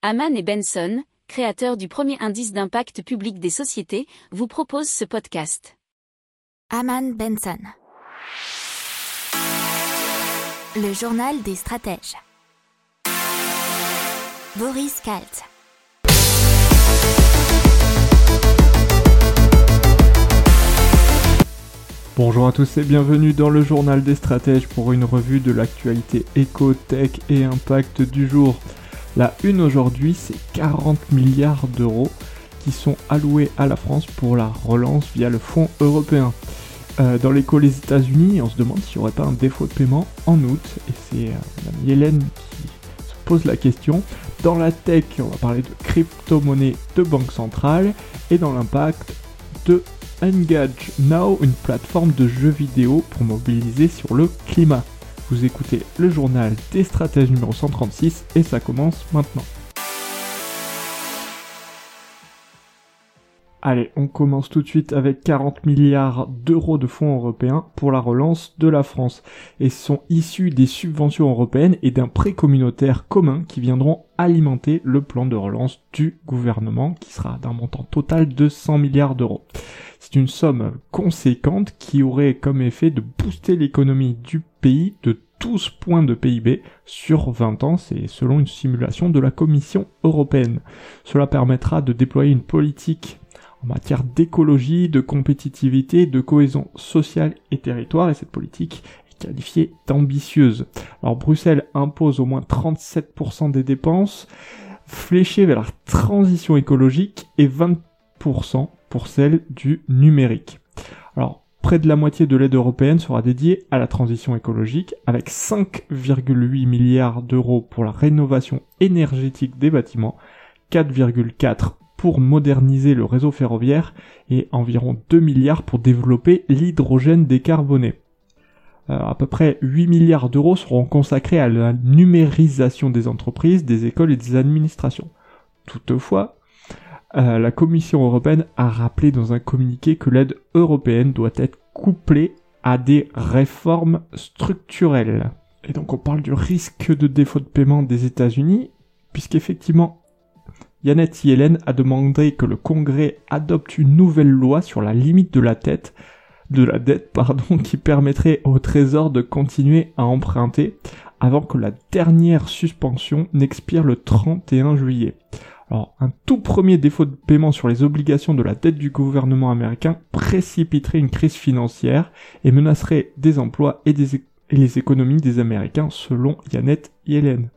Haman et Benson, créateurs du premier indice d'impact public des sociétés, vous proposent ce podcast. Haman Benson. Le journal des stratèges. Boris Kalt. Bonjour à tous et bienvenue dans le journal des stratèges pour une revue de l'actualité éco, tech et impact du jour. La une aujourd'hui, c'est 40 milliards d'euros qui sont alloués à la France pour la relance via le fonds européen. Euh, dans l'éco les États-Unis, on se demande s'il n'y aurait pas un défaut de paiement en août, et c'est euh, Hélène qui se pose la question. Dans la tech, on va parler de crypto-monnaie de banque centrale, et dans l'impact de Engage Now, une plateforme de jeux vidéo pour mobiliser sur le climat. Vous écoutez le journal des stratèges numéro 136 et ça commence maintenant. Allez, on commence tout de suite avec 40 milliards d'euros de fonds européens pour la relance de la France. Et sont issus des subventions européennes et d'un prêt communautaire commun qui viendront alimenter le plan de relance du gouvernement qui sera d'un montant total de 100 milliards d'euros. C'est une somme conséquente qui aurait comme effet de booster l'économie du pays de 12 points de PIB sur 20 ans, c'est selon une simulation de la Commission européenne. Cela permettra de déployer une politique en matière d'écologie, de compétitivité, de cohésion sociale et territoire, et cette politique est qualifiée d'ambitieuse. Alors Bruxelles impose au moins 37% des dépenses fléchées vers la transition écologique et 20% pour celle du numérique. Alors près de la moitié de l'aide européenne sera dédiée à la transition écologique, avec 5,8 milliards d'euros pour la rénovation énergétique des bâtiments, 4,4 pour moderniser le réseau ferroviaire et environ 2 milliards pour développer l'hydrogène décarboné. Euh, à peu près 8 milliards d'euros seront consacrés à la numérisation des entreprises, des écoles et des administrations. Toutefois, euh, la Commission européenne a rappelé dans un communiqué que l'aide européenne doit être couplée à des réformes structurelles. Et donc on parle du risque de défaut de paiement des États-Unis, puisqu'effectivement Yannette Yellen a demandé que le Congrès adopte une nouvelle loi sur la limite de la tête, de la dette, pardon, qui permettrait au Trésor de continuer à emprunter avant que la dernière suspension n'expire le 31 juillet. Un tout premier défaut de paiement sur les obligations de la dette du gouvernement américain précipiterait une crise financière et menacerait des emplois et, et les économies des Américains selon Yannette Yellen.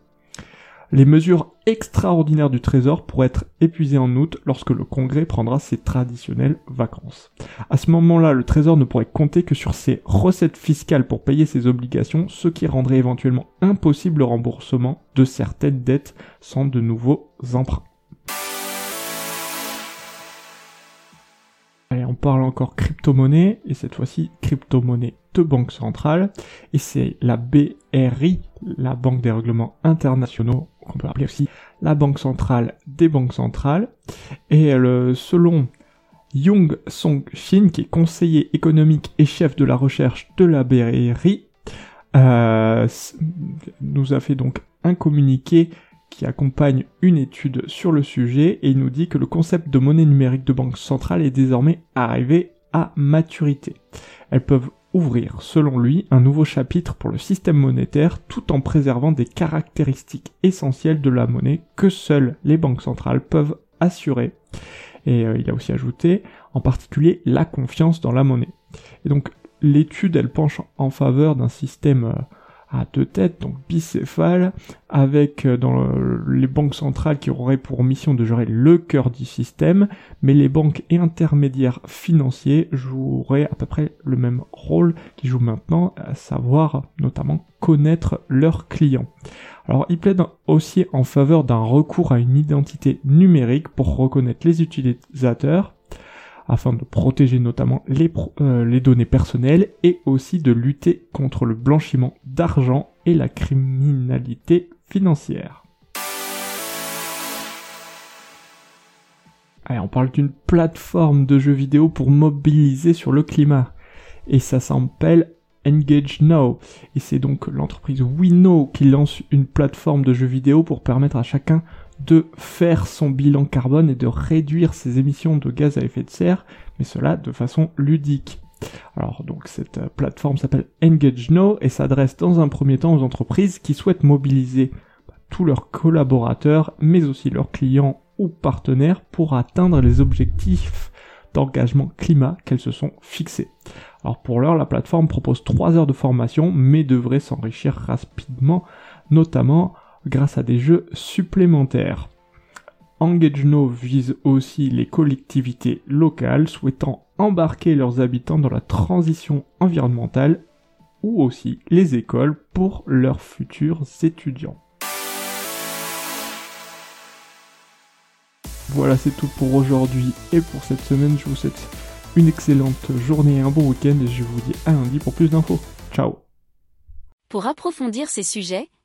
Les mesures extraordinaires du Trésor pourraient être épuisées en août lorsque le Congrès prendra ses traditionnelles vacances. À ce moment-là, le Trésor ne pourrait compter que sur ses recettes fiscales pour payer ses obligations, ce qui rendrait éventuellement impossible le remboursement de certaines dettes sans de nouveaux emprunts. On parle encore crypto-monnaie, et cette fois-ci crypto-monnaie de banque centrale, et c'est la BRI, la Banque des règlements internationaux, qu'on peut appeler aussi la Banque centrale des banques centrales. Et selon Young Song Shin, qui est conseiller économique et chef de la recherche de la BRI, euh, nous a fait donc un communiqué qui accompagne une étude sur le sujet et il nous dit que le concept de monnaie numérique de banque centrale est désormais arrivé à maturité. Elles peuvent ouvrir, selon lui, un nouveau chapitre pour le système monétaire tout en préservant des caractéristiques essentielles de la monnaie que seules les banques centrales peuvent assurer. Et euh, il a aussi ajouté, en particulier, la confiance dans la monnaie. Et donc, l'étude, elle penche en faveur d'un système euh, à deux têtes, donc bicéphale, avec euh, dans les banques centrales qui auraient pour mission de gérer le cœur du système, mais les banques et intermédiaires financiers joueraient à peu près le même rôle qu'ils jouent maintenant, à savoir notamment connaître leurs clients. Alors il plaide aussi en faveur d'un recours à une identité numérique pour reconnaître les utilisateurs, afin de protéger notamment les, euh, les données personnelles et aussi de lutter contre le blanchiment d'argent et la criminalité financière. Allez, on parle d'une plateforme de jeux vidéo pour mobiliser sur le climat. Et ça s'appelle Engage Now. Et c'est donc l'entreprise WeKnow qui lance une plateforme de jeux vidéo pour permettre à chacun de faire son bilan carbone et de réduire ses émissions de gaz à effet de serre, mais cela de façon ludique. Alors donc cette euh, plateforme s'appelle Engage Now et s'adresse dans un premier temps aux entreprises qui souhaitent mobiliser bah, tous leurs collaborateurs, mais aussi leurs clients ou partenaires pour atteindre les objectifs d'engagement climat qu'elles se sont fixés. Alors pour l'heure, la plateforme propose 3 heures de formation, mais devrait s'enrichir rapidement, notamment grâce à des jeux supplémentaires. EngageNo vise aussi les collectivités locales souhaitant embarquer leurs habitants dans la transition environnementale ou aussi les écoles pour leurs futurs étudiants. Voilà, c'est tout pour aujourd'hui et pour cette semaine. Je vous souhaite une excellente journée et un bon week-end et je vous dis à lundi pour plus d'infos. Ciao Pour approfondir ces sujets,